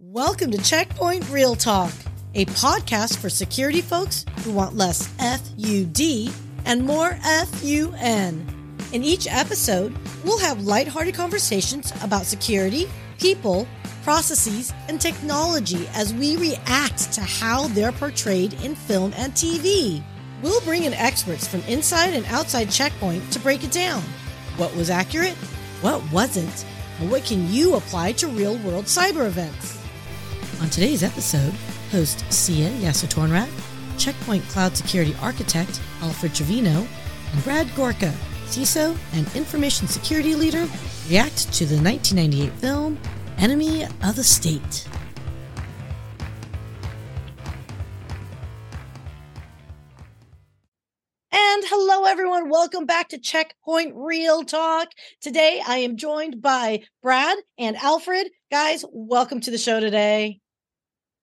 Welcome to Check Point ReelTalk, a podcast for security folks who want less FUD and more FUN. In each episode, we'll have lighthearted conversations about security, people, processes, and technology as we react to how they're portrayed in film and TV. We'll bring in experts from inside and outside Check Point to break it down. What was accurate? What wasn't? And what can you apply to real world cyber events? On today's episode, host Syya Yasotornrat, Check Point Cloud Security Architect Alfred Trevino, and Brad Gorka, CISO and Information Security Leader, react to the 1998 film Enemy of the State. And hello, everyone. Welcome back to Check Point ReelTalk. Today, I am joined by Brad and Alfred. Guys, welcome to the show today.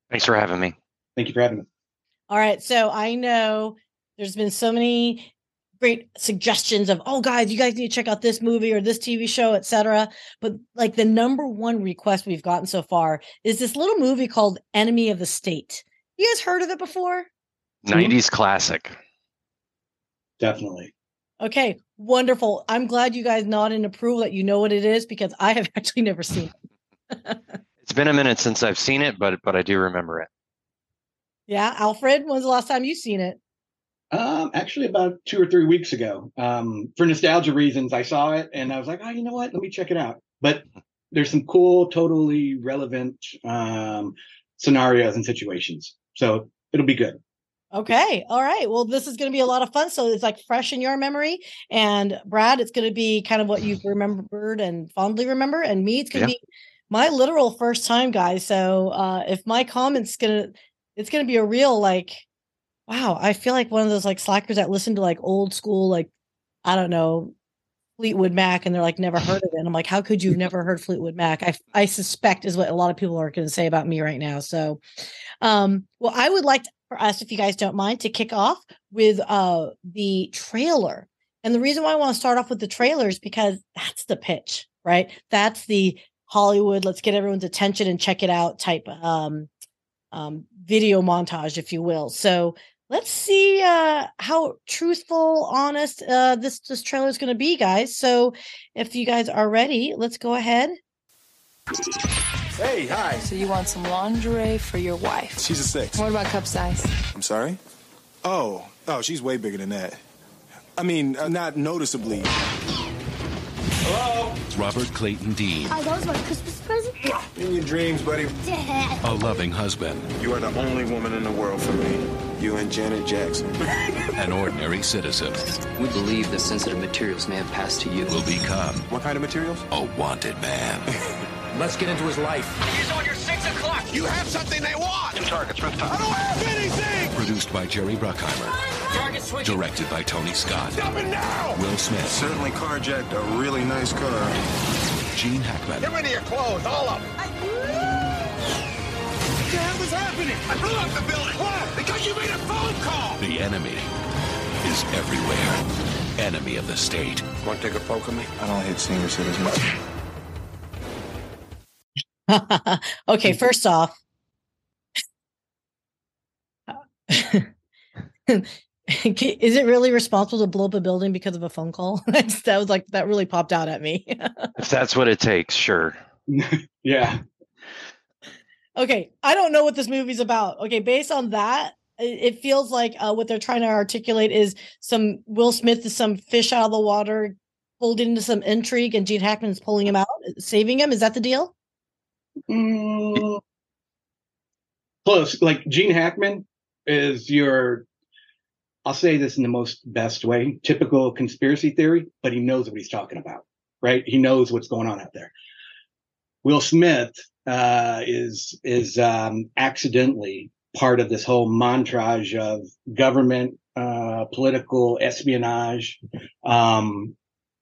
Thanks for having me. Thank you for having me. All right. So I know there's been so many great suggestions of, oh, guys, you guys need to check out this movie or this TV show, etc. But like the number one request we've gotten so far is this little movie called Enemy of the State. You guys heard of it before? Mm-hmm. 90s classic. Definitely. Okay, wonderful. I'm glad you guys nod in approval that you know what it is because I have actually never seen it. it's been a minute since I've seen it, but but I do remember it. Yeah, Alfred, when's the last time you seen it? Um, actually, about two or three weeks ago. Um, for nostalgia reasons, I saw it and I was like, oh, you know what? Let me check it out. But there's some cool, totally relevant um, scenarios and situations, so it'll be good. Okay. All right. Well, this is going to be a lot of fun. So it's like fresh in your memory. And Brad, it's going to be kind of what you've remembered and fondly remember. And me, it's going to yeah. be my literal first time, guys. So uh, if my comments to, it's going to be a real like, wow, I feel like one of those like slackers that listen to like old school, like, I don't know, Fleetwood Mac and they're like never heard of it. And I'm like, how could you have never heard Fleetwood Mac? I I suspect is what a lot of people are going to say about me right now. So, um, well, I would like to, for us, if you guys don't mind, to kick off with uh the trailer. And the reason why I want to start off with the trailer is because that's the pitch, right? That's the Hollywood, let's get everyone's attention and check it out type um um video montage, if you will. So let's see uh how truthful, honest uh this this trailer is gonna be, guys. So if you guys are ready, let's go ahead. Hey, hi. So you want some lingerie for your wife? She's a six. What about cup size? I'm sorry? Oh, oh, she's way bigger than that. I mean, uh, not noticeably. Hello? Robert Clayton Dean. Are those my Christmas presents? In your dreams, buddy. Dad. A loving husband. You are the only woman in the world for me. You and Janet Jackson. An ordinary citizen. We believe the sensitive materials may have passed to you. Will become. What kind of materials? A wanted man. Let's get into his life. He's on your six o'clock. You have something they want. Two targets, rooftop. I don't have anything. Produced by Jerry Bruckheimer. Target switch. Directed by Tony Scott. Stop it now. Will Smith. Certainly carjacked a really nice car. Gene Hackman. Get rid of your clothes, all of them. What the hell is happening? I blew up the building. Why? Because you made a phone call. The enemy is everywhere. Enemy of the state. Want to take a poke at me? I don't hit senior citizens. okay, first off, is it really responsible to blow up a building because of a phone call? that was like that really popped out at me. if that's what it takes, sure. yeah. Okay, I don't know what this movie's about. Okay, based on that, it feels like uh, what they're trying to articulate is some Will Smith is some fish out of the water, pulled into some intrigue, and Gene Hackman is pulling him out, saving him. Is that the deal? Mm, close. Like Gene Hackman is your, I'll say this in the most best way, typical conspiracy theory, but he knows what he's talking about, right? He knows what's going on out there. Will Smith uh, is is um, accidentally part of this whole montage of government, uh, political espionage, um,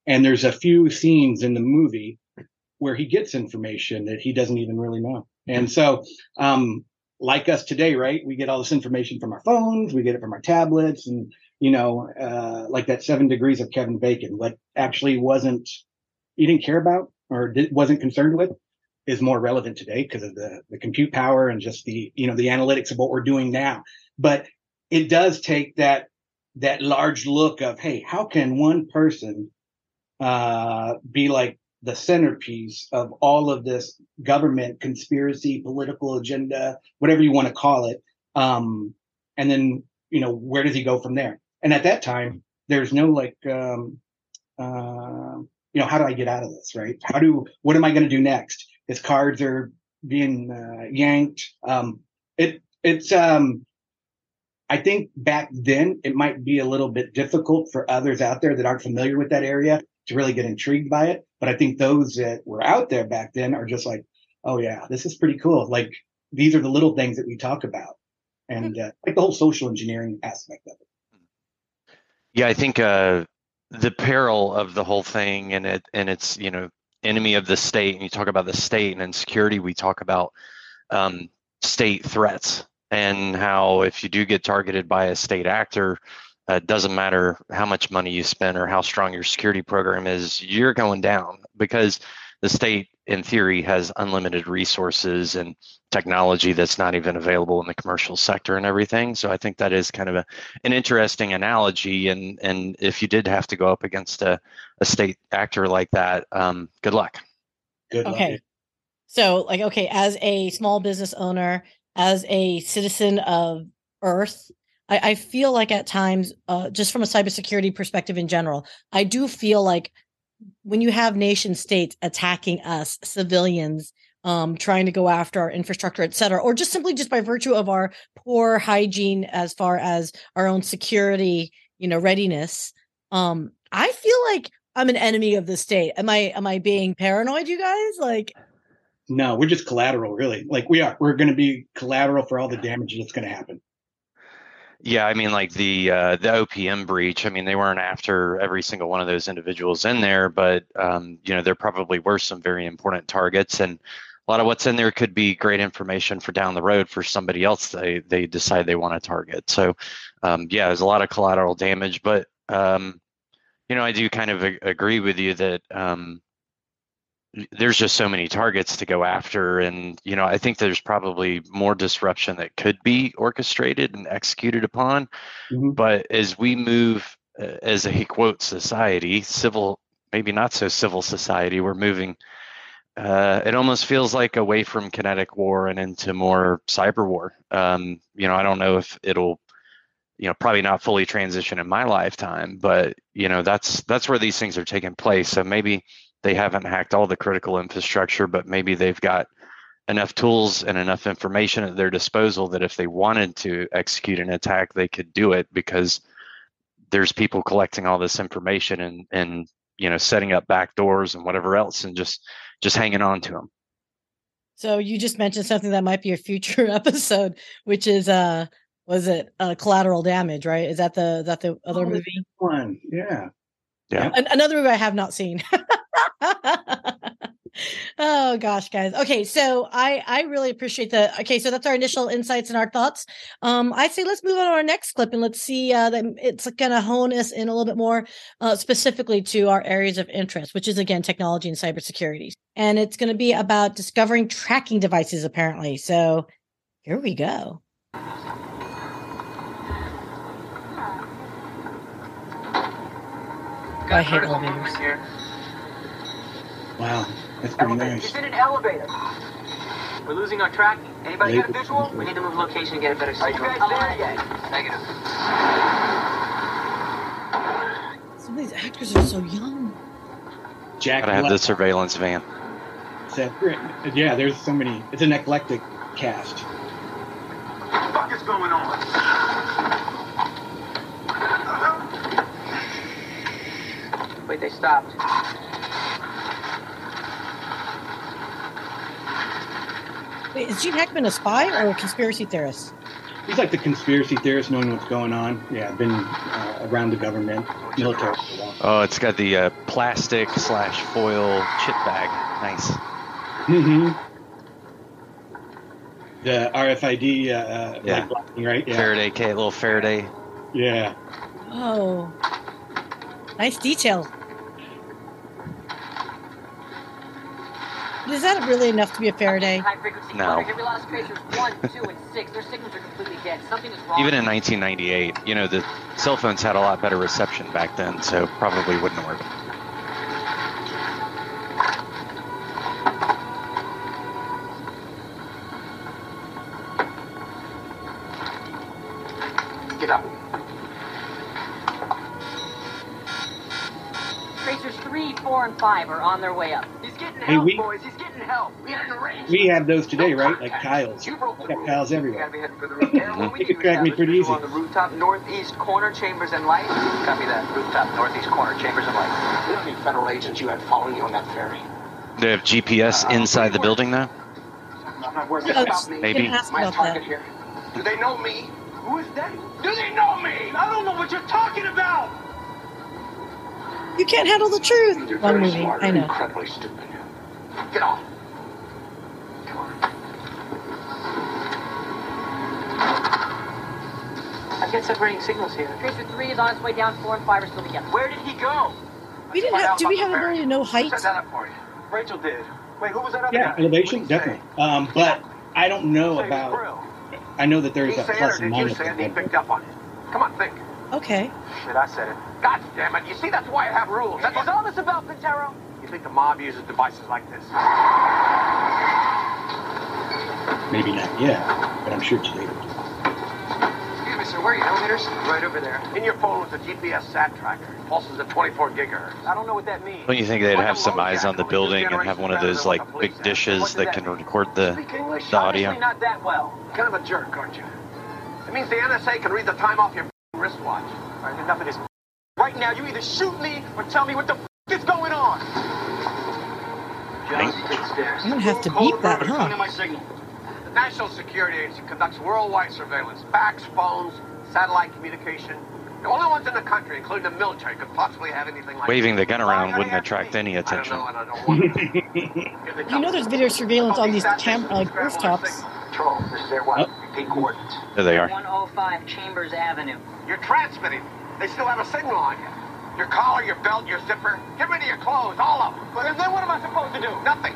and there's a few scenes in the movie where he gets information that he doesn't even really know. And so, um, like us today, right? We get all this information from our phones, we get it from our tablets, and you know, uh, like that seven degrees of Kevin Bacon, what actually wasn't, you didn't care about or did, wasn't concerned with, is more relevant today because of the the compute power and just the you know the analytics of what we're doing now. But it does take that that large look of hey, how can one person uh, be like the centerpiece of all of this government conspiracy, political agenda, whatever you want to call it. Um, and then, you know, where does he go from there? And at that time, there's no like, um, uh, you know, how do I get out of this? Right? How do, what am I going to do next? His cards are being uh, yanked. Um, it, it's, um, I think back then it might be a little bit difficult for others out there that aren't familiar with that area to really get intrigued by it. But I think those that were out there back then are just like, oh yeah, this is pretty cool. Like these are the little things that we talk about, and uh, like the whole social engineering aspect of it. Yeah, I think uh, the peril of the whole thing, and it and it's you know enemy of the state, and you talk about the state and in security, we talk about um, state threats and how if you do get targeted by a state actor, uh, it doesn't matter how much money you spend or how strong your security program is, you're going down because the state, in theory, has unlimited resources and technology that's not even available in the commercial sector and everything. So I think that is kind of a, an interesting analogy. And and if you did have to go up against a, a state actor like that, um, good luck. Good okay. luck. So, like, okay, as a small business owner, as a citizen of Earth, I, I feel like at times, uh, just from a cybersecurity perspective in general, I do feel like when you have nation states attacking us, civilians, um, trying to go after our infrastructure, et cetera, or just simply just by virtue of our poor hygiene as far as our own security, you know, readiness. Um, I feel like I'm an enemy of the state. Am I am I being paranoid, you guys? Like No, we're just collateral, really. Like we are. We're going to be collateral for all the damage that's going to happen. Yeah, I mean, like the uh, the OPM breach. I mean, they weren't after every single one of those individuals in there, but um, you know, there probably were some very important targets, and a lot of what's in there could be great information for down the road for somebody else they they decide they want to target. So, um, yeah, there's a lot of collateral damage, but um, you know, I do kind of a- agree with you that um, there's just so many targets to go after and you know i think there's probably more disruption that could be orchestrated and executed upon. Mm-hmm. but as we move uh, as a quote society civil maybe not so civil society we're moving uh, it almost feels like away from kinetic war and into more cyber war. Um, you know i don't know if it'll you know probably not fully transition in my lifetime but you know that's that's where these things are taking place. So maybe they haven't hacked all the critical infrastructure, but maybe they've got enough tools and enough information at their disposal that if they wanted to execute an attack, they could do it because there's people collecting all this information and and you know setting up back doors and whatever else and just just hanging on to them. So you just mentioned something that might be a future episode, which is uh was it uh collateral damage, right? Is that the that the other Oh, movie? One, yeah. Yeah. An- another movie I have not seen. oh gosh guys. Okay so i i really appreciate the okay so that's our initial insights and our thoughts. Um i say let's move on to our next clip and let's see uh that it's gonna hone us in a little bit more uh specifically to our areas of interest which is again technology and cybersecurity. And it's going to be about discovering tracking devices apparently. So here we go. I hate elevators. Wow, that's pretty Elevator. nice. He's in an elevator. We're losing our tracking. Anybody got a visual? We need to move location and get a better sight. Are you guys there yet? Negative. some of these actors are so young Jack Gotta have the surveillance van. Said- Yeah, there's so many. It's an eclectic cast. What the fuck is going on? Wait, they stopped. Wait is gene hackman a spy or a conspiracy theorist He's like the conspiracy theorist, knowing what's going on. Yeah, I've been uh, around the government, military. for a while. Oh, it's got the uh, plastic slash foil chip bag. Nice. Mm-hmm. The RFID, uh, uh, Yeah. like blocking, right? Yeah. Faraday cage, little Faraday. Yeah. oh nice detail is that really enough to be a Faraday? No. clutter. Give me a lot of tracers one, two, and six. Their signals are completely dead. Something is wrong. Even in 1998, you know, the cell phones had a lot better reception back then, so probably wouldn't work. Get up. Tracers three, four, and five are on their way up. He's getting Hey, we- boys. He's getting help. We had an arrangement. We have those today, No right? Like contact. Kyle's. You broke the Got rules. Kyle's You everywhere. gotta be heading for the roof. Aaron, what You do track me pretty easy. On the rooftop, northeast corner, chambers and light. Copy that. Rooftop, northeast corner, chambers and light. We don't need federal agents you had following you on that ferry. They have GPS uh, inside the building now. I'm not worried about me. Maybe. You can ask My target here. Do they know me? Who is that? Do they know me? I don't know what you're talking about. You can't handle the You're truth. very One movie. smart I and know. Incredibly stupid. Get off. Come on. I've got separating signals here. Tracer three is on its way down. Four and five are still together. Where did he go? We didn't have. Do we have ability to know height? Set that up for you. Rachel did. Wait, who was that other Yeah, guy? elevation, What did he say? definitely. Um, but I don't know about. I know that there's He a said it plus or and minus. say it and he picked up on it? Come on, think. Okay. Shit, I said it. God damn it. You see, that's why I have rules. That's what all this about, Pintero. You think the mob uses devices like this? Maybe not yet, but I'm sure today. Excuse me, sir. Where are your millimeters? Right over there. In your phone with a GPS sat tracker. Pulses at 24 gigahertz. I don't know what that means. Don't you think they'd Like a have some eyes on the building and have one of those like than what the big dishes What that can record the Speak English? the audio? Not that well. Kind of a jerk, aren't you? It means the NSA can read the time off your wristwatch. All right, enough of this. Right now, you either shoot me or tell me what the is going on. Thank- I'm gonna have to beep that, huh? my. The National Security Agency conducts worldwide surveillance, fax, phones, satellite communication. The only ones in the country, including the military, could possibly have anything like Waving this. the gun around gotta wouldn't attract me? any I don't attention. know, and I don't want to. You know, there's video surveillance on these cam like rooftops. Control, this is their one. Oh. Repeat coordinates. There they are. 105 Chambers Avenue. You're transmitting. They still have a signal on you. Your collar, your belt, your zipper. Get rid of your clothes, all of them. But then what am I supposed to do? Nothing.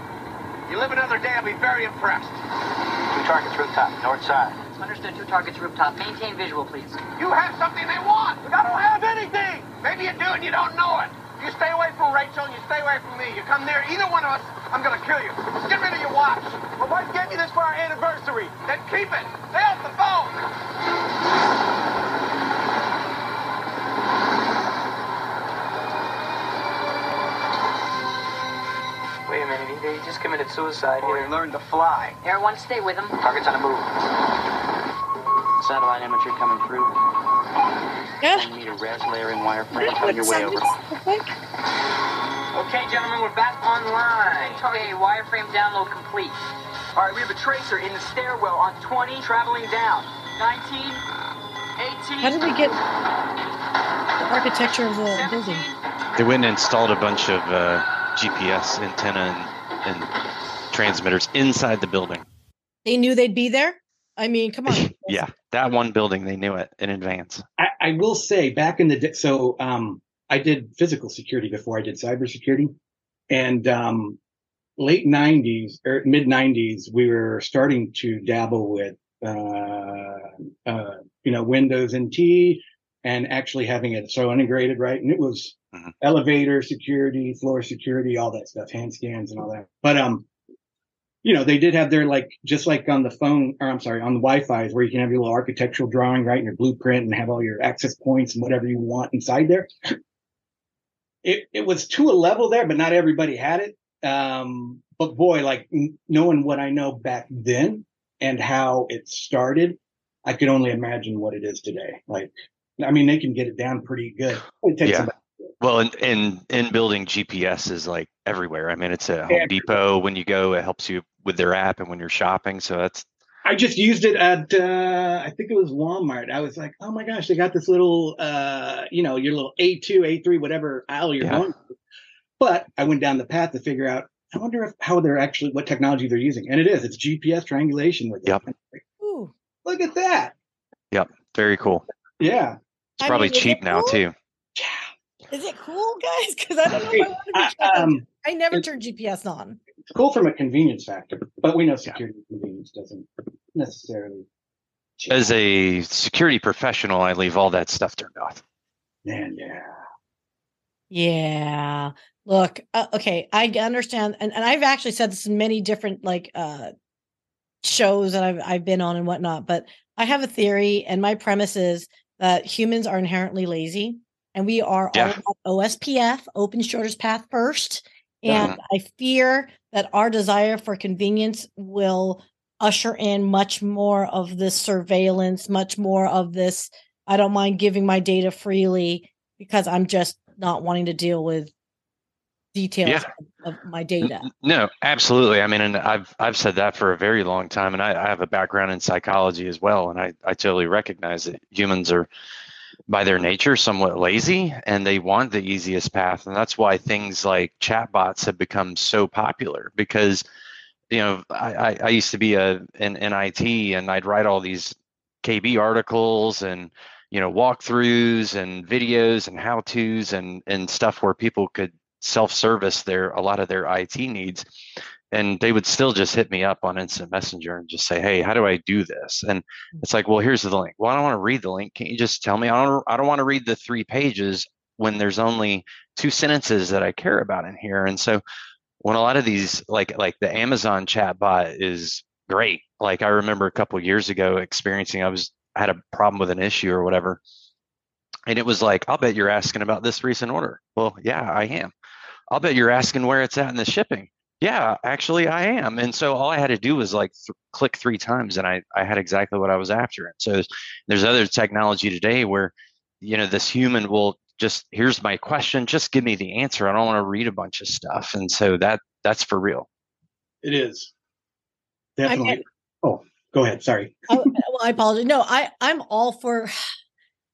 You live another day, I'll be very impressed. Two targets rooftop, north side. Understood. Two targets rooftop. Maintain visual, please. You have something they want. I don't have anything. Maybe you do and you don't know it. You stay away from Rachel and you stay away from me. You come near either one of us, I'm gonna kill you. Get rid of your watch. My wife gave me this for our anniversary. Then keep it. Stay off the phone. Wait a minute. He, he just committed suicide Or you learn to fly. Everyone stay with him. Target's on the move. Satellite imagery coming through. Yeah. meter res layering wireframe That your way over. Okay, gentlemen, we're back online. Okay, wireframe download complete. All right, we have a tracer in the stairwell on 20, traveling down. 19, 18. How did we get the architecture of the building? They went and installed a bunch of uh, GPS antenna and, and transmitters inside the building. They knew they'd be there. I mean, come on. Yeah, that one building, they knew it in advance. I, I will say back in the day, so um, I did physical security before I did cybersecurity, and um, late '90s or mid '90s, we were starting to dabble with uh, uh, you know Windows NT and actually having it so integrated, right? And it was Mhm. elevator security, floor security, all that stuff, hand scans and all that. But um, you know, they did have their like just like on the phone, or I'm sorry, on the Wi-Fi, where you can have your little architectural drawing, right, and your blueprint, and have all your access points and whatever you want inside there. It it was to a level there, but not everybody had it. Um, but boy, like n- knowing what I know back then and how it started, I could only imagine what it is today. Like, I mean, they can get it down pretty good. It takes Yeah. about Well, in, in in building GPS is like everywhere. I mean, it's at Home Depot. When you go, it helps you with their app, and when you're shopping, so that's I just used it at uh I think it was Walmart. I was like, oh my gosh, they got this little uh you know, your little A two, A three, whatever aisle you're Yeah. going to. But I went down the path to figure out, I wonder if how they're actually what technology they're using. And it is, it's GPS triangulation with it. Yep. Ooh. Look at that. Yep. Very cool. Yeah. It's I probably mean, cheap it now cool? too. Is it cool, guys? Because I don't know if I want to be I, um, I never it- turned GPS on. It's cool from a convenience factor, but we know security convenience doesn't necessarily. As a security professional, I leave all that stuff turned off. Man, yeah. Yeah. Look, uh, okay, I understand, and, and I've actually said this in many different like uh shows that I've I've been on and whatnot, but I have a theory, and my premise is that humans are inherently lazy, and we are Yeah. all about OSPF, open shortest path first. And Mhm. I fear that our desire for convenience will usher in much more of this surveillance, much more of this. I don't mind giving my data freely because I'm just not wanting to deal with details Yeah. of, of my data. No, absolutely. I mean, and I've I've said that for a very long time, and I, I have a background in psychology as well, and I I totally recognize that humans are, by their nature, somewhat lazy, and they want the easiest path, and that's why things like chatbots have become so popular because, you know, I I, used to be a in, in IT, and I'd write all these KB articles and you know walkthroughs and videos and how tos and and stuff where people could self-service their a lot of their IT needs and they would still just hit me up on instant messenger and just say hey how do i do this? And hmm. it's like well here's the link. Well i don't want to read the link. Can't you just tell me? I don't i don't want to read the three pages when there's only two sentences that i care about in here. And so when a lot of these like like the amazon chatbot is great. Like i remember a couple years ago experiencing i was I had a problem with an issue or whatever and it was like i'll bet you're asking about this recent order. Well yeah i am. I'll bet you're asking where it's at in the shipping yeah actually i am and so all i had to do was like th- click three times and i i had exactly what i was after and so there's, there's other technology today where you know this human will just here's my question just give me the answer i don't want to read a bunch of stuff and so that that's for real It is. Definitely. get- Oh, go ahead. Sorry. oh, uh, well, I apologize. No, I I'm all for.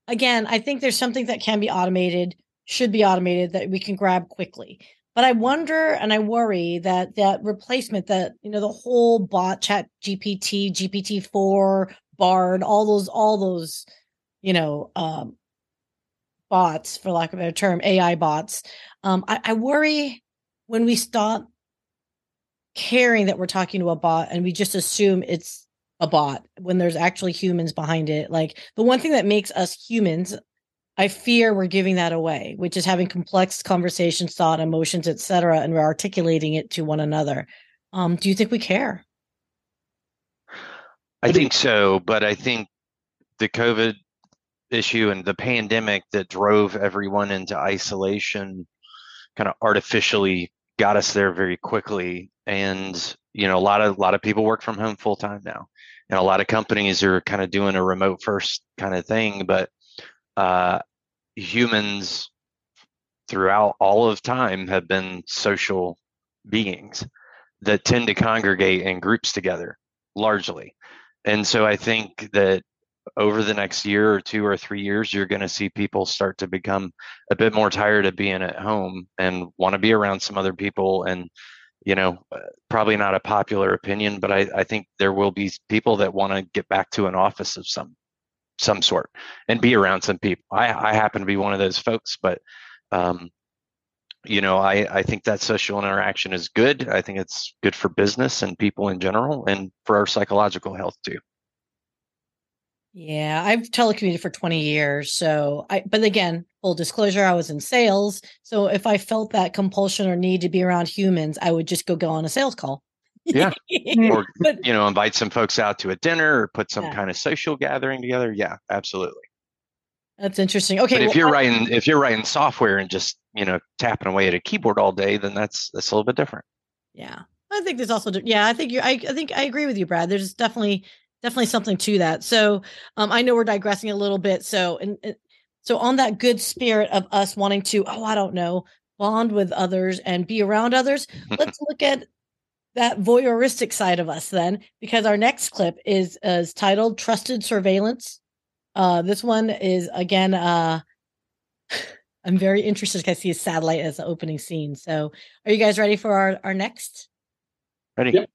Again, I think there's something that can be automated, should be automated that we can grab quickly. But I wonder and I worry that that replacement, that you know, the whole bot chat GPT, GPT four, Bard, all those, all those, you know, um, bots, for lack of a better term, AI bots. Um, I, I worry when we stop caring that we're talking to a bot and we just assume it's a bot when there's actually humans behind it. Like the one thing that makes us humans, I fear we're giving that away, which is having complex conversations, thought, emotions, etc., and we're articulating it to one another. Um, do you think we care? I think so, but I think the COVID issue and the pandemic that drove everyone into isolation kind of artificially got us there very quickly. And you know, a lot of a lot of people work from home full time now, and a lot of companies are kind of doing a remote first kind of thing. But uh, humans throughout all of time have been social beings that tend to congregate in groups together largely. And so I think that over the next year or two or three years, you're going to see people start to become a bit more tired of being at home and want to be around some other people. And, you know, uh, probably not a popular opinion, but I, I think there will be people that want to get back to an office of some some sort and be around some people. I, I happen to be one of those folks, but um, you know, I, I think that social interaction is good. I think it's good for business and people in general and for our psychological health too. Yeah, I've telecommuted for 20 years. So I, but again, full disclosure, I was in sales. So if I felt that compulsion or need to be around humans, I would just go go on a sales call. Yeah. or, But- you know, invite some folks out to a dinner or put some Yeah. kind of social gathering together. Yeah, absolutely. That's interesting. Okay. but if you're I- writing, if you're writing software and just, you know, tapping away at a keyboard all day, then that's, that's a little bit different. Yeah. I think there's also yeah, I think you're I, I think I agree with you, Brad. There's definitely definitely something to that. So um I know we're digressing a little bit. So and, and so on that good spirit of us wanting to, oh, I don't know, bond with others and be around others, let's look at that voyeuristic side of us then, because our next clip is is titled Trusted Surveillance. Uh this one is again uh I'm very interested because I see a satellite as the opening scene. So are you guys ready for our, our next? Ready? Yep.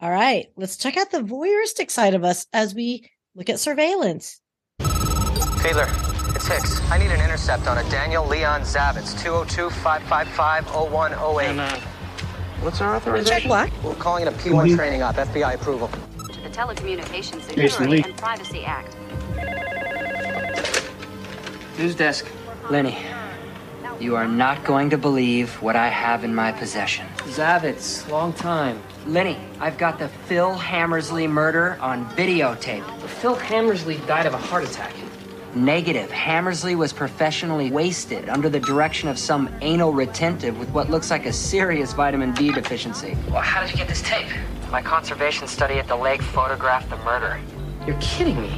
All right, let's check out the voyeuristic side of us as we look at surveillance. Taylor, it's Hicks. I need an intercept on a Daniel Leon Zavitz, 202 555 0108. What's our authorization? Check black. We're calling it a P1 Mhm. training op, FBI approval. to the Telecommunications Jason Lee. Security and Privacy Act. News desk. Lenny, you are not going to believe what I have in my possession. Zavitz, long time. Lenny, I've got the Phil Hammersley murder on videotape. Phil Hammersley died of a heart attack. Negative. Hammersley was professionally wasted under the direction of some anal retentive with what looks like a serious vitamin D deficiency. Well, how did you get this tape? My conservation study at the lake photographed the murder. You're kidding me.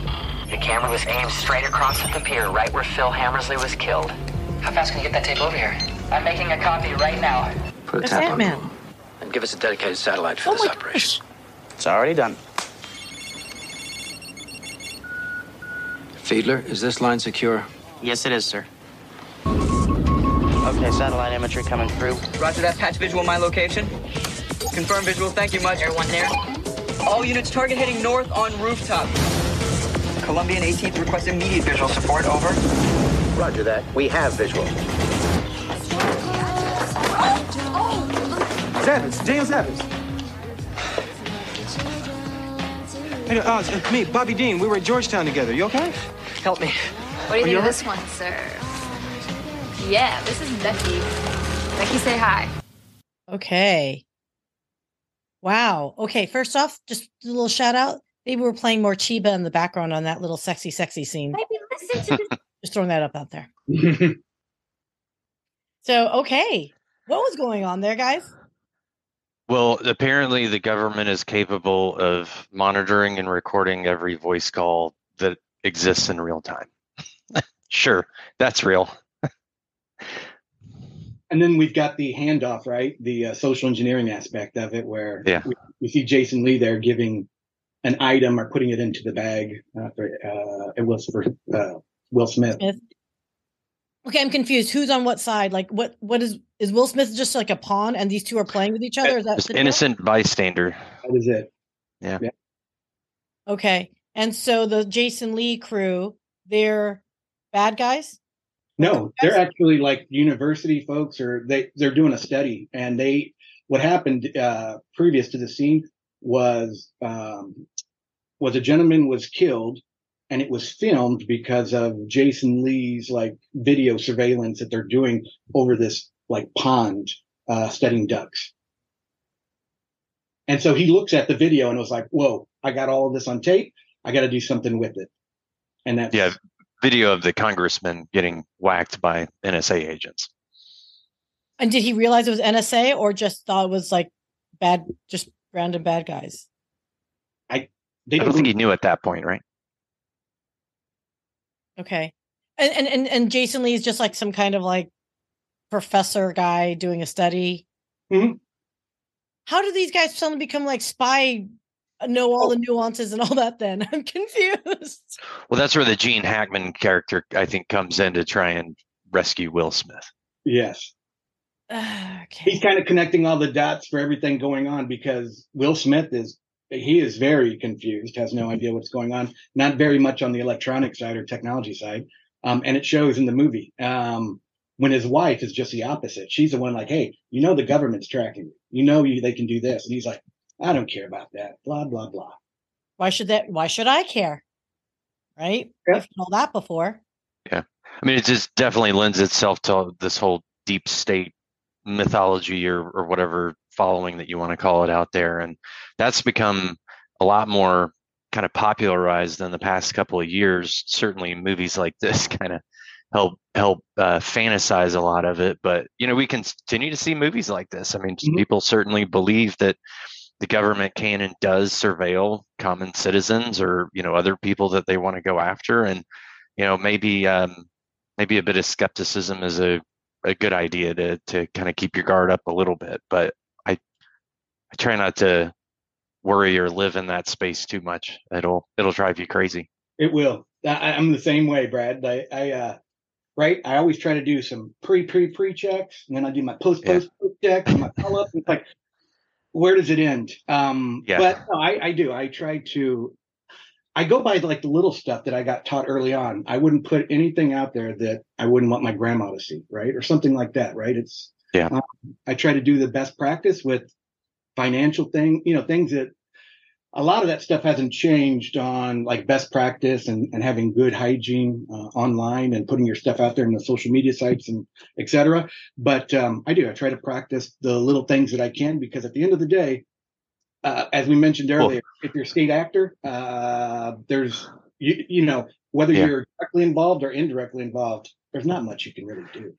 The camera was aimed straight across at the pier, right where Phil Hammersley was killed. How fast can you get that tape over here? I'm making a copy right now. Put a That's tap on Ant-Man. it. And give us a dedicated satellite for Oh this my operation. gosh. It's already done. Fiedler, is this line secure? Yes, it is, sir. Okay, satellite imagery coming through. Roger that. Patch visual, my location. Confirm visual. Thank you much. Everyone there? All units, target heading north on rooftop. Colombian 18th request immediate visual support. Over. Roger that. We have visual. Evans, James Evans. Hey, uh, it's me, Bobby Dean. We were at Georgetown together. You okay? Help me. What do you Are think you of all this one, sir? Yeah, this is Becky. Becky, say hi. Okay. Wow. Okay. First off, just a little shout out. Maybe we're playing more Chiba in the background on that little sexy, sexy scene. Maybe listen to this. Just throwing that up out there. So, okay. What was going on there, guys? Well, apparently the government is capable of monitoring and recording every voice call that exists in real time. sure, that's real. and then we've got the handoff, right? The uh, social engineering aspect of it, where Yeah. we, we see Jason Lee there giving an item or putting it into the bag uh, for uh, it was for uh, Will Smith. Smith. Okay, I'm confused. Who's on what side? Like, what? What is is Will Smith just like a pawn, and these two are playing with each other? Is that Just the deal? innocent bystander. That is it. Yeah. Yeah. Okay, and so the Jason Lee crew, they're bad guys. No, they're actually like university folks, or they they're doing a study, and they what happened uh, previous to the scene was um, was a gentleman was killed, and it was filmed because of Jason Lee's like video surveillance that they're doing over this like pond uh, studying ducks. And so he looks at the video and was like, "Whoa, I got all of this on tape. I got to do something with it." And that's Yeah, video of the congressman getting whacked by NSA agents. And did he realize it was NSA, or just thought it was like bad, just random bad guys? they I don't think he knew at that point, right? Okay, and and and, and Jason Lee is just like some kind of like professor guy doing a study. Mhm. How do these guys suddenly become like spy? Know all the nuances and all that. Then I'm confused. Well, that's where the Gene Hackman character, I think, comes in to try and rescue Will Smith. yes. okay. he's kind of connecting all the dots for everything going on because Will Smith is he is very confused, has no idea what's going on, not very much on the electronic side or technology side, um, and it shows in the movie. Um, when his wife is just the opposite, she's the one like, "Hey, you know the government's tracking you. You know you, they can do this," and he's like, "I don't care about that." Blah blah blah. Why should that? Why should I care? Right? Yeah. We've done all that before. Yeah. I mean, it just definitely lends itself to this whole deep state mythology or, or whatever following that you want to call it out there. And that's become a lot more kind of popularized in the past couple of years. Certainly movies like this kind of help help uh, fantasize a lot of it. But you know, we continue to see movies like this. I mean, Mhm. people certainly believe that the government can and does surveil common citizens or you know other people that they want to go after and you know maybe um, maybe a bit of skepticism is a, a good idea to to kind of keep your guard up a little bit but i try not to worry or live in that space too much it'll it'll drive you crazy It will. I, I'm the same way, Brad. I, I uh, right. I always try to do some pre pre pre checks, and then I do my post post post checks and my follow up. It's like, where does it end? Um, Yeah. But no, I, I do. I try to. I go by like the little stuff that I got taught early on. I wouldn't put anything out there that I wouldn't want my grandma to see, right, or something like that, right? It's Yeah. Um, I try to do the best practice with financial thing, you know, things that a lot of that stuff hasn't changed on like best practice and, and having good hygiene uh, online and putting your stuff out there in the social media sites and et cetera. But um, I do. I try to practice the little things that I can because at the end of the day, uh, as we mentioned earlier, if you're a state actor, uh, there's you, you know whether Yeah. you're directly involved or indirectly involved, there's not much you can really do.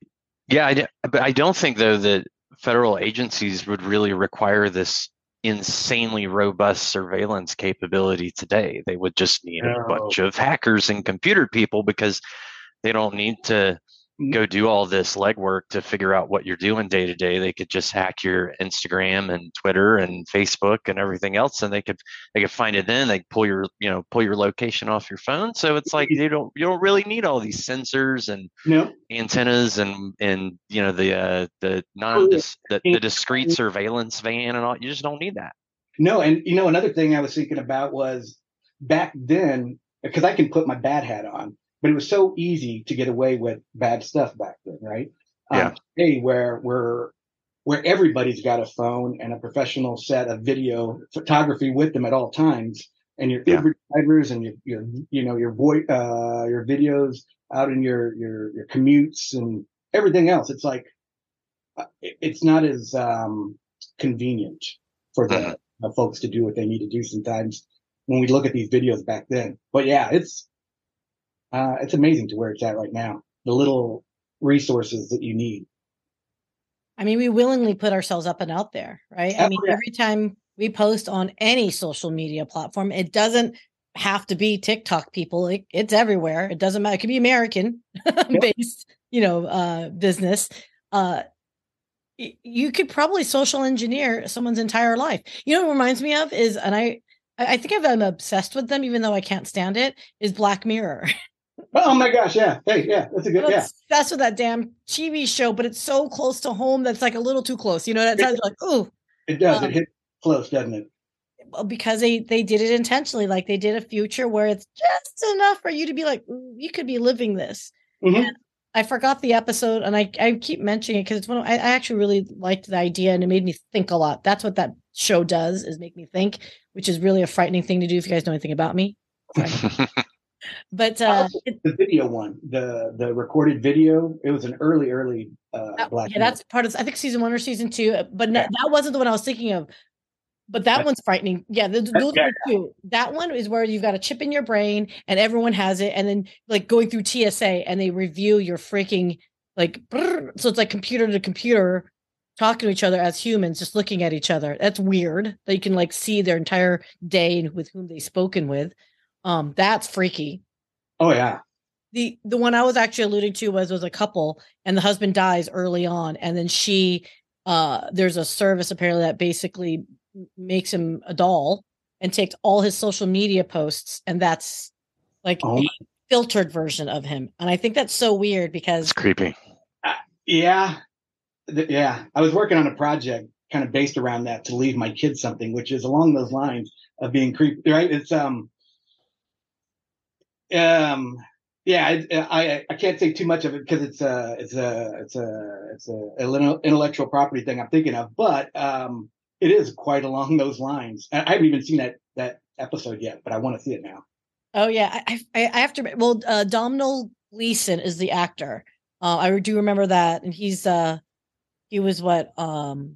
Yeah, I, but I don't think though that federal agencies would really require this insanely robust surveillance capability today. They would just need a bunch of hackers and computer people because they don't need to go do all this legwork to figure out what you're doing day to day. They could just hack your Instagram and Twitter and Facebook and everything else, and they could they could find it then. They pull your you know pull your location off your phone. So it's like you don't you don't really need all these sensors and No. antennas and and you know the uh the non Oh, yeah. the, the discrete surveillance van and all you just don't need that No, and you know another thing I was thinking about was back then because I can put my bad hat on, but it was so easy to get away with bad stuff back then, right? Yeah. Um, today, where where where everybody's got a phone and a professional set of video photography with them at all times, and your Yeah. Uber drivers and your your you know your voice uh, your videos out in your your your commutes and everything else. It's like uh, it's not as um, convenient for the uh, folks to do what they need to do sometimes when we look at these videos back then. But yeah, it's uh, it's amazing to where it's at right now. The little resources that you need. I mean, we willingly put ourselves up and out there, right? I Oh, mean, yeah. every time we post on any social media platform, it doesn't have to be TikTok people. It, it's everywhere. It doesn't matter. It could be American based, you know, uh, business. Uh, you could probably social engineer someone's entire life. You know what it reminds me of is, and I, I I think I've, I'm obsessed with them, even though I can't stand it. Is Black Mirror. Oh my gosh, yeah. Hey, yeah, that's a good I'm yeah. That's with that damn TV show, but it's so close to home that's like a little too close. You know, that sounds like, ooh. It does. Um, it hit close, doesn't it? well, because they they did it intentionally. Like they did a future where it's just enough for you to be like, "Ooh, you could be living this. Mhm. And I forgot the episode, and I I keep mentioning it because it's one. Of, I, I actually really liked the idea, and it made me think a lot. That's what that show does is make me think, which is really a frightening thing to do if you guys know anything about me. But uh, The video one, the the recorded video, it was an early, early uh black. yeah, that's part of I think season one or season two, uh, but no- that wasn't the one I was thinking of. But that one's frightening. Yeah, th- those yeah, are the two. That one is where you've got a chip in your brain and everyone has it, and then like going through TSA and they review your freaking like brrr, so it's like computer to computer talking to each other as humans, just looking at each other. That's weird. That you can like see their entire day and with whom they've spoken with. Um, that's freaky Oh yeah. the the one I was actually alluding to was was a couple and the husband dies early on and then she uh there's a service apparently that basically makes him a doll and takes all his social media posts and that's like Oh a filtered version of him and I think that's so weird because it's creepy Yeah. Th- Yeah. I was working on a project kind of based around that to leave my kids something, which is along those lines of being creepy, right? It's, um, um, yeah, I, I, I can't say too much of it because it's a, it's a, it's a, it's a, intellectual property thing I'm thinking of, but, um, it is quite along those lines. I haven't even seen that, that episode yet, but I want to see it now. Oh yeah, I I, I have to. Well, uh, Domhnall Gleeson is the actor. Uh, I do remember that, and he's uh he was what um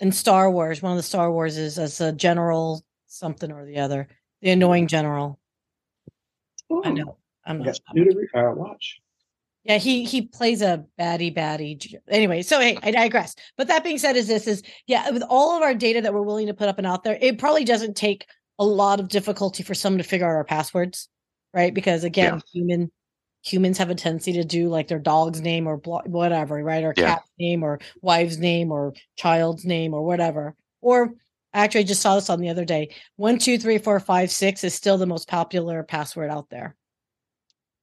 in Star Wars. One of the Star Wars is as a general something or the other, the annoying general. I know. I'm not. got new to re- uh, watch. Yeah, he he plays a baddie baddie. Anyway, so hey, I digress. But that being said, is this is yeah, with all of our data that we're willing to put up and out there, it probably doesn't take a lot of difficulty for someone to figure out our passwords, right? Because again, human humans have a tendency to do like their dog's name or blo- whatever, right? Or Yeah. cat's name or wife's name or child's name or whatever. Or actually, I just saw this on the other day. One, two, three, four, five, six is still the most popular password out there.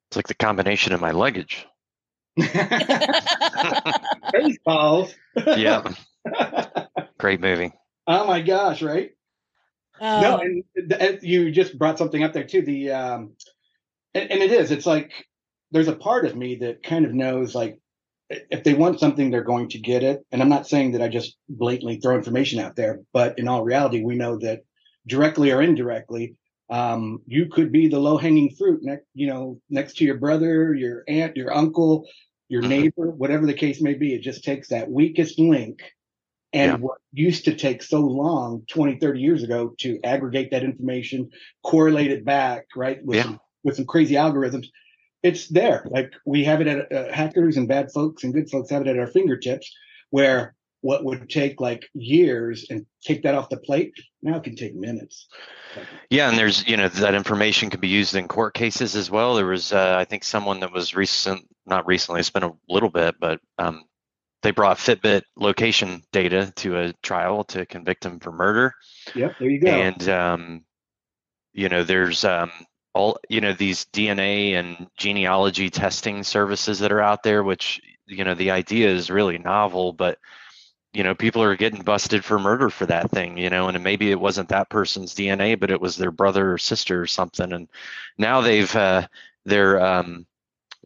it's like the combination of my luggage Spaceballs. yeah great movie Oh my gosh, right? no, Um, and and you just brought something up there too. The um, and, and it is. It's like there's a part of me that kind of knows, like, if they want something, they're going to get it. And I'm not saying that I just blatantly throw information out there, but in all reality, we know that directly or indirectly, um, you could be the low hanging fruit next, you know, next to your brother, your aunt, your uncle, your neighbor, whatever the case may be. It just takes that weakest link. And Yeah. what used to take so long 20, 30 years ago to aggregate that information, correlate it back, right? With, Yeah. some, with some crazy algorithms. It's there. Like we have it at uh, hackers and bad folks and good folks have it at our fingertips where what would take like years and take that off the plate now it can take minutes. Yeah, and there's you know that information can be used in court cases as well. There was uh, I think someone that was recent, not recently. It's been a little bit, but um, they brought Fitbit location data to a trial to convict him for murder. Yep, there you go. And um, you know, there's um, all you know these DNA and genealogy testing services that are out there, which you know the idea is really novel, but you know people are getting busted for murder for that thing you know and maybe it wasn't that person's dna but it was their brother or sister or something. And now they've uh, their um,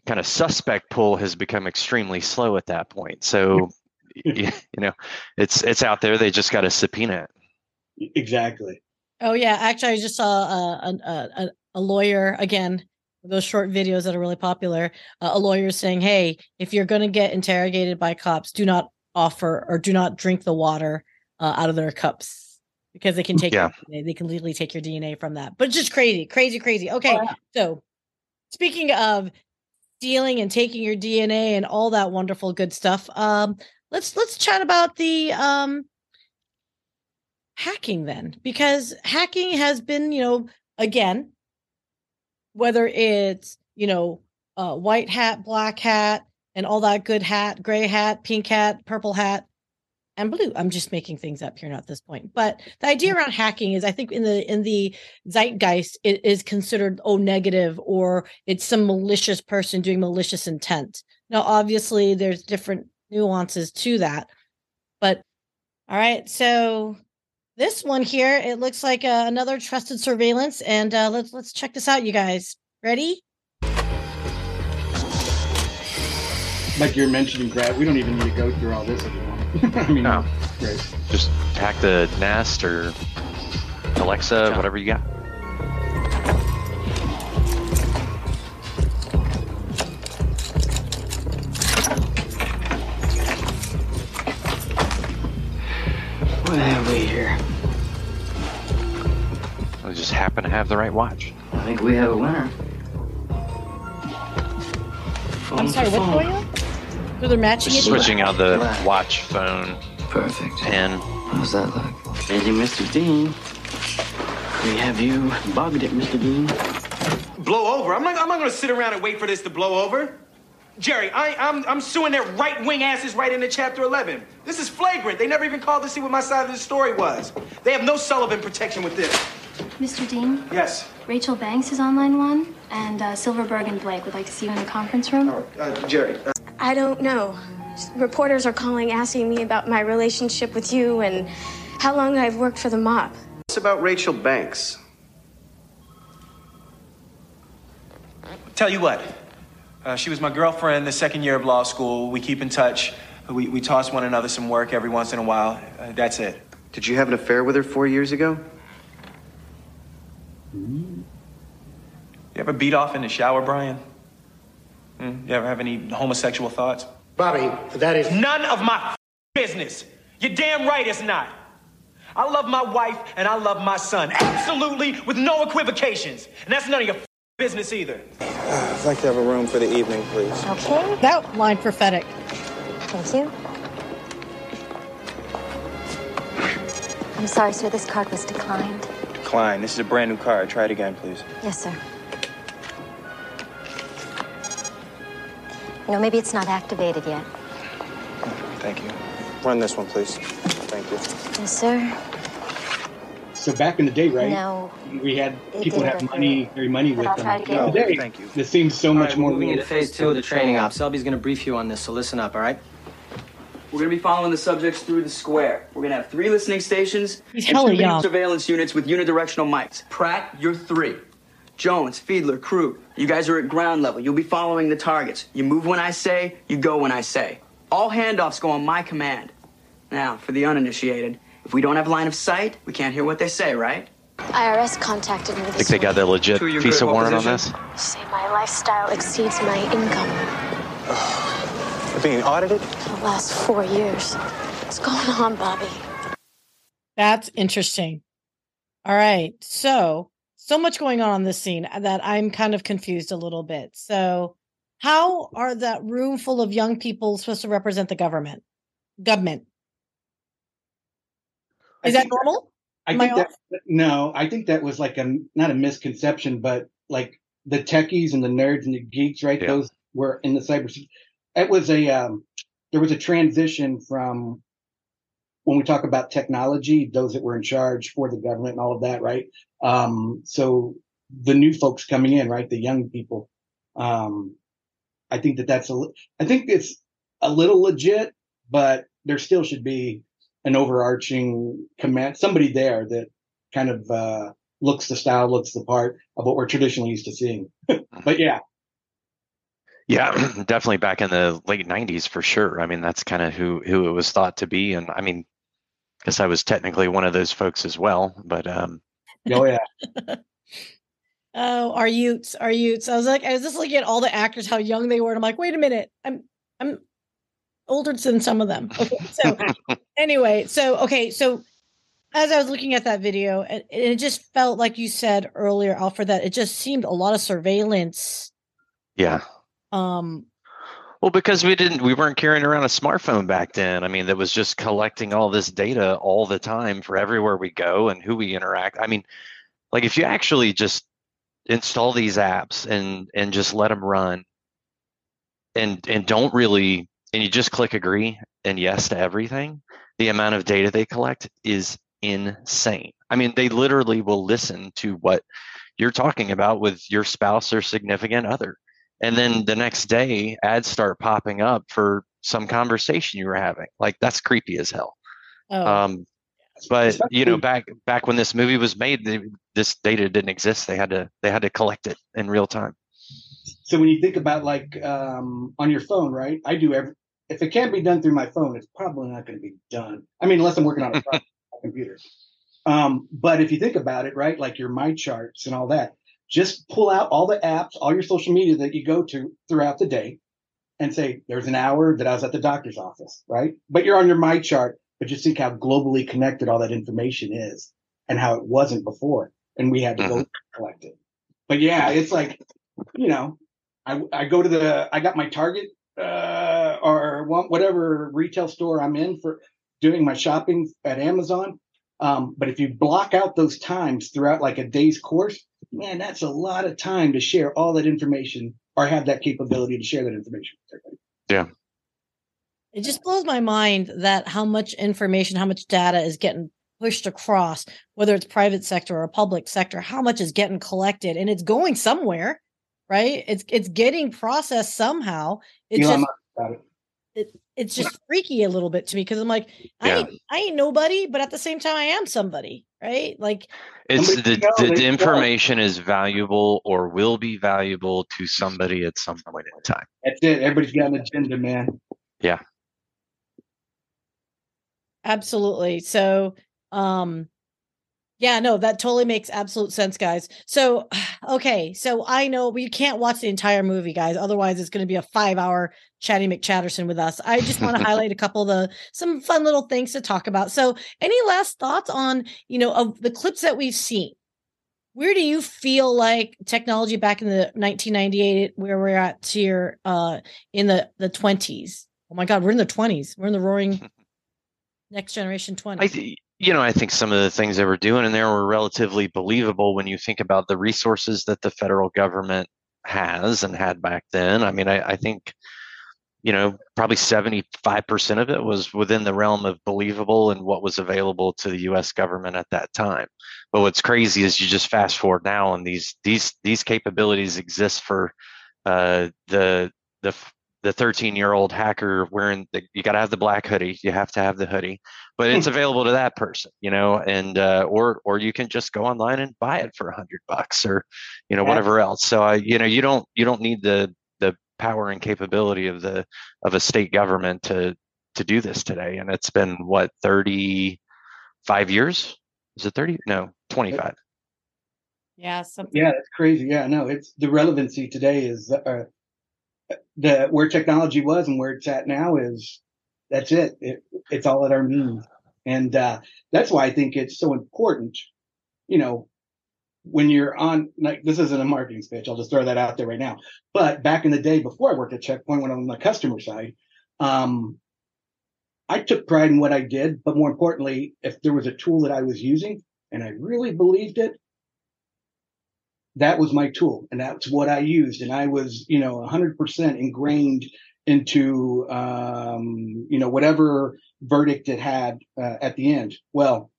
kind of suspect pool has become extremely slow at that point. So you, you know it's it's out there. They just got to subpoena. It Exactly. Oh yeah, actually, I just saw a a, a, a lawyer again. Those short videos that are really popular. Uh, a lawyer saying, "Hey, if you're going to get interrogated by cops, do not offer or do not drink the water uh, out of their cups because they can take Yeah. your DNA, they can legally take your DNA from that." But it's just crazy, crazy, crazy. Okay, so speaking of stealing and taking your DNA and all that wonderful good stuff, um, let's let's chat about the um hacking then because hacking has been you know again whether it's you know uh, white hat black hat and all that good hat gray hat pink hat purple hat and blue. I'm just making things up here at this point. But the idea around hacking is i think in the in the zeitgeist it is considered oh negative or it's some malicious person doing malicious intent. Now obviously there's different nuances to that. But all right so this one here, it looks like uh, another trusted surveillance, and uh, let's let's check this out, you guys. Ready? Like you're mentioning, Brad, we don't even need to go through all this anymore. I mean, No. great. just hack the nest or alexa whatever you got here? i just happen to have the right watch I think we have a winner. I'm sorry, what's going on? So they're matching just it. switching out the watch phone Perfect. pen How's that look? Busy, Mr. Dean. We have you bugged it, Mr. Dean. blow over. I'm not, I'm not gonna sit around and wait for this to blow over. Jerry, I, I'm, I'm suing their right wing asses right into Chapter 11. This is flagrant. They never even called to see what my side of the story was. They have no Sullivan protection with this. Mr. Dean, Yes. Rachel Banks is on line one, and uh, Silverberg and Blake would like to see you in the conference room. Uh, Jerry. Uh, I don't know. Reporters are calling asking me about my relationship with you and how long I've worked for the mob. What's about Rachel Banks? Tell you what. Uh, she was my girlfriend the second year of law school. We keep in touch. We, we toss one another some work every once in a while. Uh, that's it. Did you have an affair with her four years ago? You ever beat off in the shower, Brian? Hmm? You ever have any homosexual thoughts? Bobby, that is none of my business. You're damn right it's not. I love my wife and I love my son, absolutely with no equivocations. And that's none of your f- business either. I'd like to have a room for the evening, please. Okay. That line prophetic. Thank you. I'm sorry, sir. This card was declined. Klein, this is a brand new card. Try it again, please. Yes, sir. You know, maybe it's not activated yet. Thank you. Run this one, please. Thank you. Yes, sir. So back in the day, right? No. We had It people didn't have money, very money with them. try to get Today, thank you. This seems so All much right, more. we're moving into phase two of the training op. Selby's going to brief you on this, so listen up, all right? We're going to be following the subjects through the square. We're going to have three listening stations He's and two young. surveillance units with unidirectional mics. Pratt, you're three. Jones, Fiedler, Krug. You guys are at ground level. You'll be following the targets. You move when I say, you go when I say. All handoffs go on my command. Now, for the uninitiated, if we don't have line of sight, we can't hear what they say, right? IRS contacted me this think they got the legit Who, you're piece of warrant on this. week. Say my lifestyle exceeds my income We're being audited? for the last four years. What's going on, Bobby? That's interesting. All right. So, so much going on on this scene that I'm kind of confused a little bit. So, how are that room full of young people supposed to represent the government? Government. I Is that think- normal? I Am I think that no, I think that was like a not a misconception, but like the techies and the nerds and the geeks, right? Yeah. Those were in the cyber. It was a um, there was a transition from when we talk about technology, those that were in charge for the government and all of that, right? Um, so the new folks coming in, right? The young people. Um, I think that that's a. li- I think it's a little legit, but there still should be an overarching command, somebody there that kind of uh, looks the style, looks the part of what we're traditionally used to seeing. but yeah, Yeah, definitely back in the late '90s for sure. I mean, that's kind of who who it was thought to be, and I mean, I guess I was technically one of those folks as well. But um, oh yeah, Oh, our Utes, our Utes. I was like, I was just looking at all the actors, how young they were. And I'm like, wait a minute, I'm I'm older than some of them. Okay, so anyway, so okay, so as I was looking at that video, and and it just felt like you said earlier, Alfred, that it just seemed a lot of surveillance. yeah. Um, Well, because we didn't, we weren't carrying around a smartphone back then. I mean, that was just collecting all this data all the time for everywhere we go and who we interact. I mean, like if you actually just install these apps and and just let them run, and and don't really, and you just click agree and yes to everything, the amount of data they collect is insane. I mean, they literally will listen to what you're talking about with your spouse or significant other and then the next day ads start popping up for some conversation you were having like that's creepy as hell oh, um but you know back back when this movie was made they, this data didn't exist they had to they had to collect it in real time so when you think about like um, on your phone, right? I do every. If it can't be done through my phone, it's probably not going to be done. I mean, unless I'm working on a project computer. Um, but if you think about it, right, like your my charts and all that, just pull out all the apps, all your social media that you go to throughout the day, and say there's an hour that I was at the doctor's office, right? But you're on your my chart, but just think how globally connected all that information is, and how it wasn't before, and we had to go collect it. But yeah, it's like, you know, I I go to the I got my Target uh, or one, whatever retail store I'm in for doing my shopping at Amazon. Um, but if you block out those times throughout like a day's course, man, that's a lot of time to share all that information or have that capability to share that information. yeah it just blows my mind that how much information, how much data is getting pushed across, whether it's private sector or public sector, how much is getting collected and it's going somewhere, right? It's it's getting processed somehow. It's Elon just Musk about it. It, it's just freaky a little bit to me because I'm like, I Yeah. ain't, I ain't nobody, but at the same time, I am somebody, right? Like, it's the, can the, the can go. information is valuable or will be valuable to somebody at some point in time That's it. Everybody's got an agenda, man. yeah absolutely. So, um, yeah, no, that totally makes absolute sense, guys. So, okay, so I know we can't watch the entire movie, guys. Otherwise, it's going to be a five-hour Chatty McChatterson with us. I just want to highlight a couple of the some fun little things to talk about. So, any last thoughts on you know of the clips that we've seen? Where do you feel like technology back in the 1998, where we're at here uh, in the the 20s? Oh my God, we're in the 20s. We're in the roaring next generation 20s. I th- you know, I think some of the things they were doing in there were relatively believable when you think about the resources that the federal government has and had back then. I mean, I, I think, you know, probably 75% of it was within the realm of believable and what was available to the US government at that time. But what's crazy is you just fast forward now and these these these capabilities exist for uh, the the the 13 year old hacker wearing the, you got to have the black hoodie you have to have the hoodie but it's available to that person you know and uh, or or you can just go online and buy it for a hundred bucks or you know Yeah. whatever else so i you know you don't you don't need the the power and capability of the of a state government to to do this today and it's been what 35 years is it 30 no 25 Yeah, something. Yeah, that's crazy. Yeah, no, it's the relevancy today is uh, the where technology was and where it's at now is that's it. it it's all at our means, and uh, that's why I think it's so important. You know, when you're on like this isn't a marketing speech. I'll just throw that out there right now. But back in the day, before I worked at Check Point, when I'm on the customer side, um, I took pride in what I did. But more importantly, if there was a tool that I was using and I really believed it, that was my tool and that's what I used. And I was, you know, 100% ingrained into, um, you know, whatever verdict it had uh, at the end. Well,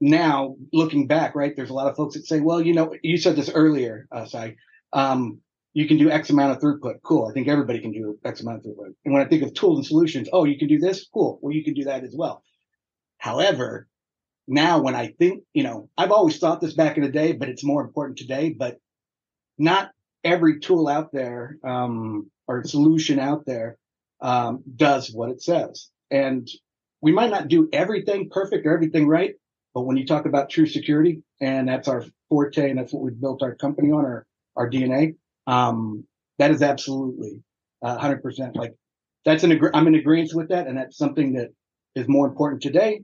now looking back, right, there's a lot of folks that say, well, you know, you said this earlier, uh, Syya, um, you can do X amount of throughput. Cool. I think everybody can do X amount of throughput. And when I think of tools and solutions, oh, you can do this? Cool. Well, you can do that as well. However, now when I think, you know, I've always thought this back in the day, but it's more important today. But not every tool out there um, or solution out there um, does what it says. And we might not do everything perfect or everything right, but when you talk about true security, and that's our forte, and that's what we've built our company on, our our DNA, um, that is absolutely uh, 100% like that's an agree- I'm in agreement with that, and that's something that is more important today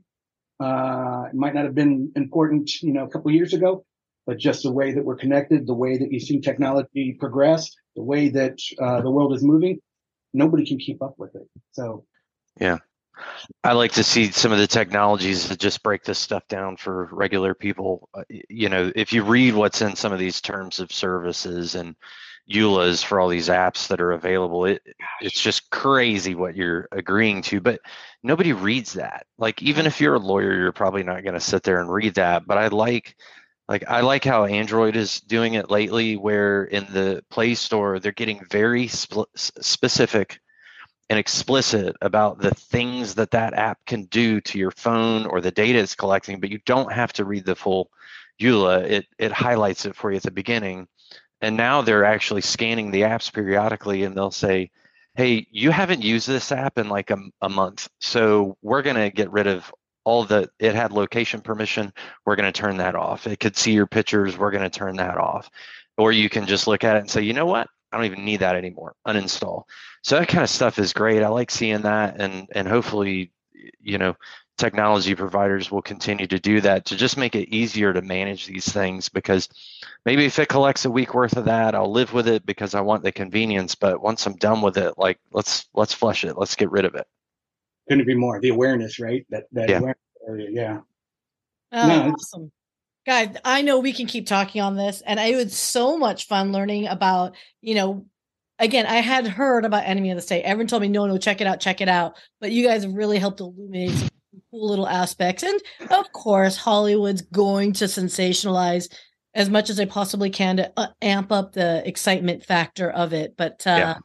uh, it might not have been important, you know, a couple years ago, but just the way that we're connected, the way that you see technology progress, the way that uh, the world is moving, nobody can keep up with it. So, Yeah. I like to see some of the technologies that just break this stuff down for regular people. Uh, You know, if you read what's in some of these terms of services and EULAs for all these apps that are available, it it's just crazy what you're agreeing to. But nobody reads that. Like even if you're a lawyer, you're probably not going to sit there and read that. But I like like I like how Android is doing it lately, where in the Play Store they're getting very sp- specific and explicit about the things that that app can do to your phone or the data it's collecting, but you don't have to read the full EULA. It it highlights it for you at the beginning, and now they're actually scanning the apps periodically, and they'll say, "Hey, you haven't used this app in like a, a month, so we're gonna get rid of all the it had location permission. We're gonna turn that off. It could see your pictures. We're gonna turn that off." Or you can just look at it and say, "You know what? I don't even need that anymore. Uninstall." so that kind of stuff is great i like seeing that and and hopefully you know technology providers will continue to do that to just make it easier to manage these things because maybe if it collects a week worth of that i'll live with it because i want the convenience but once i'm done with it like let's let's flush it let's get rid of it couldn't be more. The awareness, right? That that Yeah. awareness area, yeah. Oh, No, awesome. Guys, I know we can keep talking on this, and I was so much fun learning about, you know, again, I had heard about Enemy of the State. Everyone told me, no, no, check it out, check it out. But you guys have really helped illuminate some cool little aspects. And of course, Hollywood's going to sensationalize as much as they possibly can to uh, amp up the excitement factor of it. But uh, Yeah.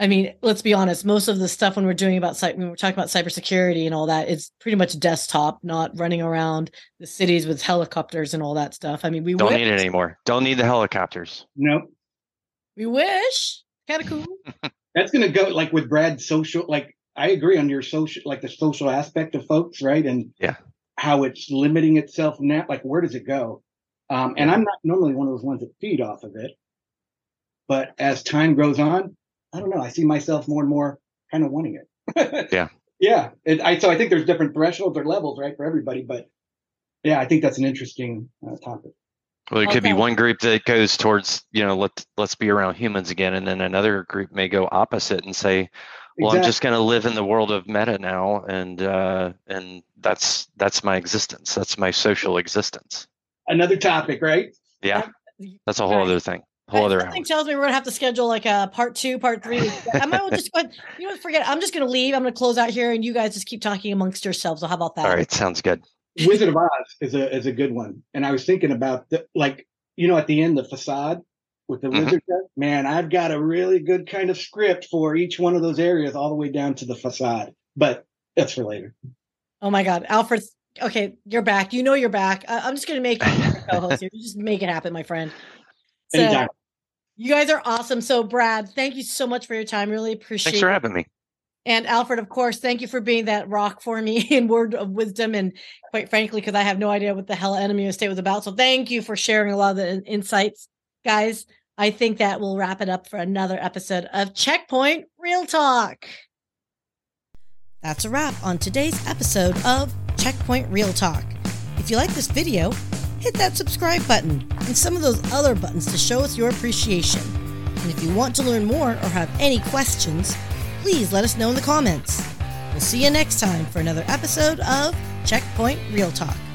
I mean, let's be honest. Most of the stuff when we're doing about cy- when we're talking about cybersecurity and all that, it's pretty much desktop, not running around the cities with helicopters and all that stuff. I mean, we don't wish, need it anymore don't need the helicopters Nope. we wish, kind of cool. That's going to go like with Brad's social. Like I agree on your social, like the social aspect of folks, right? And Yeah. how it's limiting itself now. Like where does it go? Um, and I'm not normally one of those ones that feed off of it, but as time goes on, I don't know. I see myself more and more kind of wanting it. yeah yeah. It, I so I think there's different thresholds or levels, right, for everybody. But yeah, I think that's an interesting uh, topic. Well, it could be one group that goes towards, you know, let let's be around humans again, and then another group may go opposite and say, "Well, I'm just going to live in the world of meta now, and uh, and that's that's my existence. That's my social existence." Another topic, right? Yeah, that's a whole other thing. Whole other. Something tells me we're gonna have to schedule like a part two, part three. i might well just go ahead you know forget i'm just gonna leave. I'm gonna close out here, and you guys just keep talking amongst yourselves. So how about that? All right, sounds good. Wizard of Oz is a is a good one. And I was thinking about the like, you know, at the end, the facade, with the Mhm. wizard test, man, I've got a really good kind of script for each one of those areas, all the way down to the facade. But that's for later. Oh my God, Alfred. Okay, you're back. You know you're back. I- I'm just gonna make you co-host here. You just make it happen, my friend. So, Anytime. you guys are awesome. So, Brad, thank you so much for your time. Really appreciate. Thanks for it. having me. And Alfred, of course, thank you for being that rock for me in word of wisdom. And quite frankly, because I have no idea what the hell Enemy of State was about. So thank you for sharing a lot of the insights, guys. I think that will wrap it up for another episode of Check Point ReelTalk. That's a wrap on today's episode of Check Point ReelTalk. If you like this video, hit that subscribe button and some of those other buttons to show us your appreciation. And if you want to learn more or have any questions, please let us know in the comments. We'll see you next time for another episode of Check Point ReelTalk.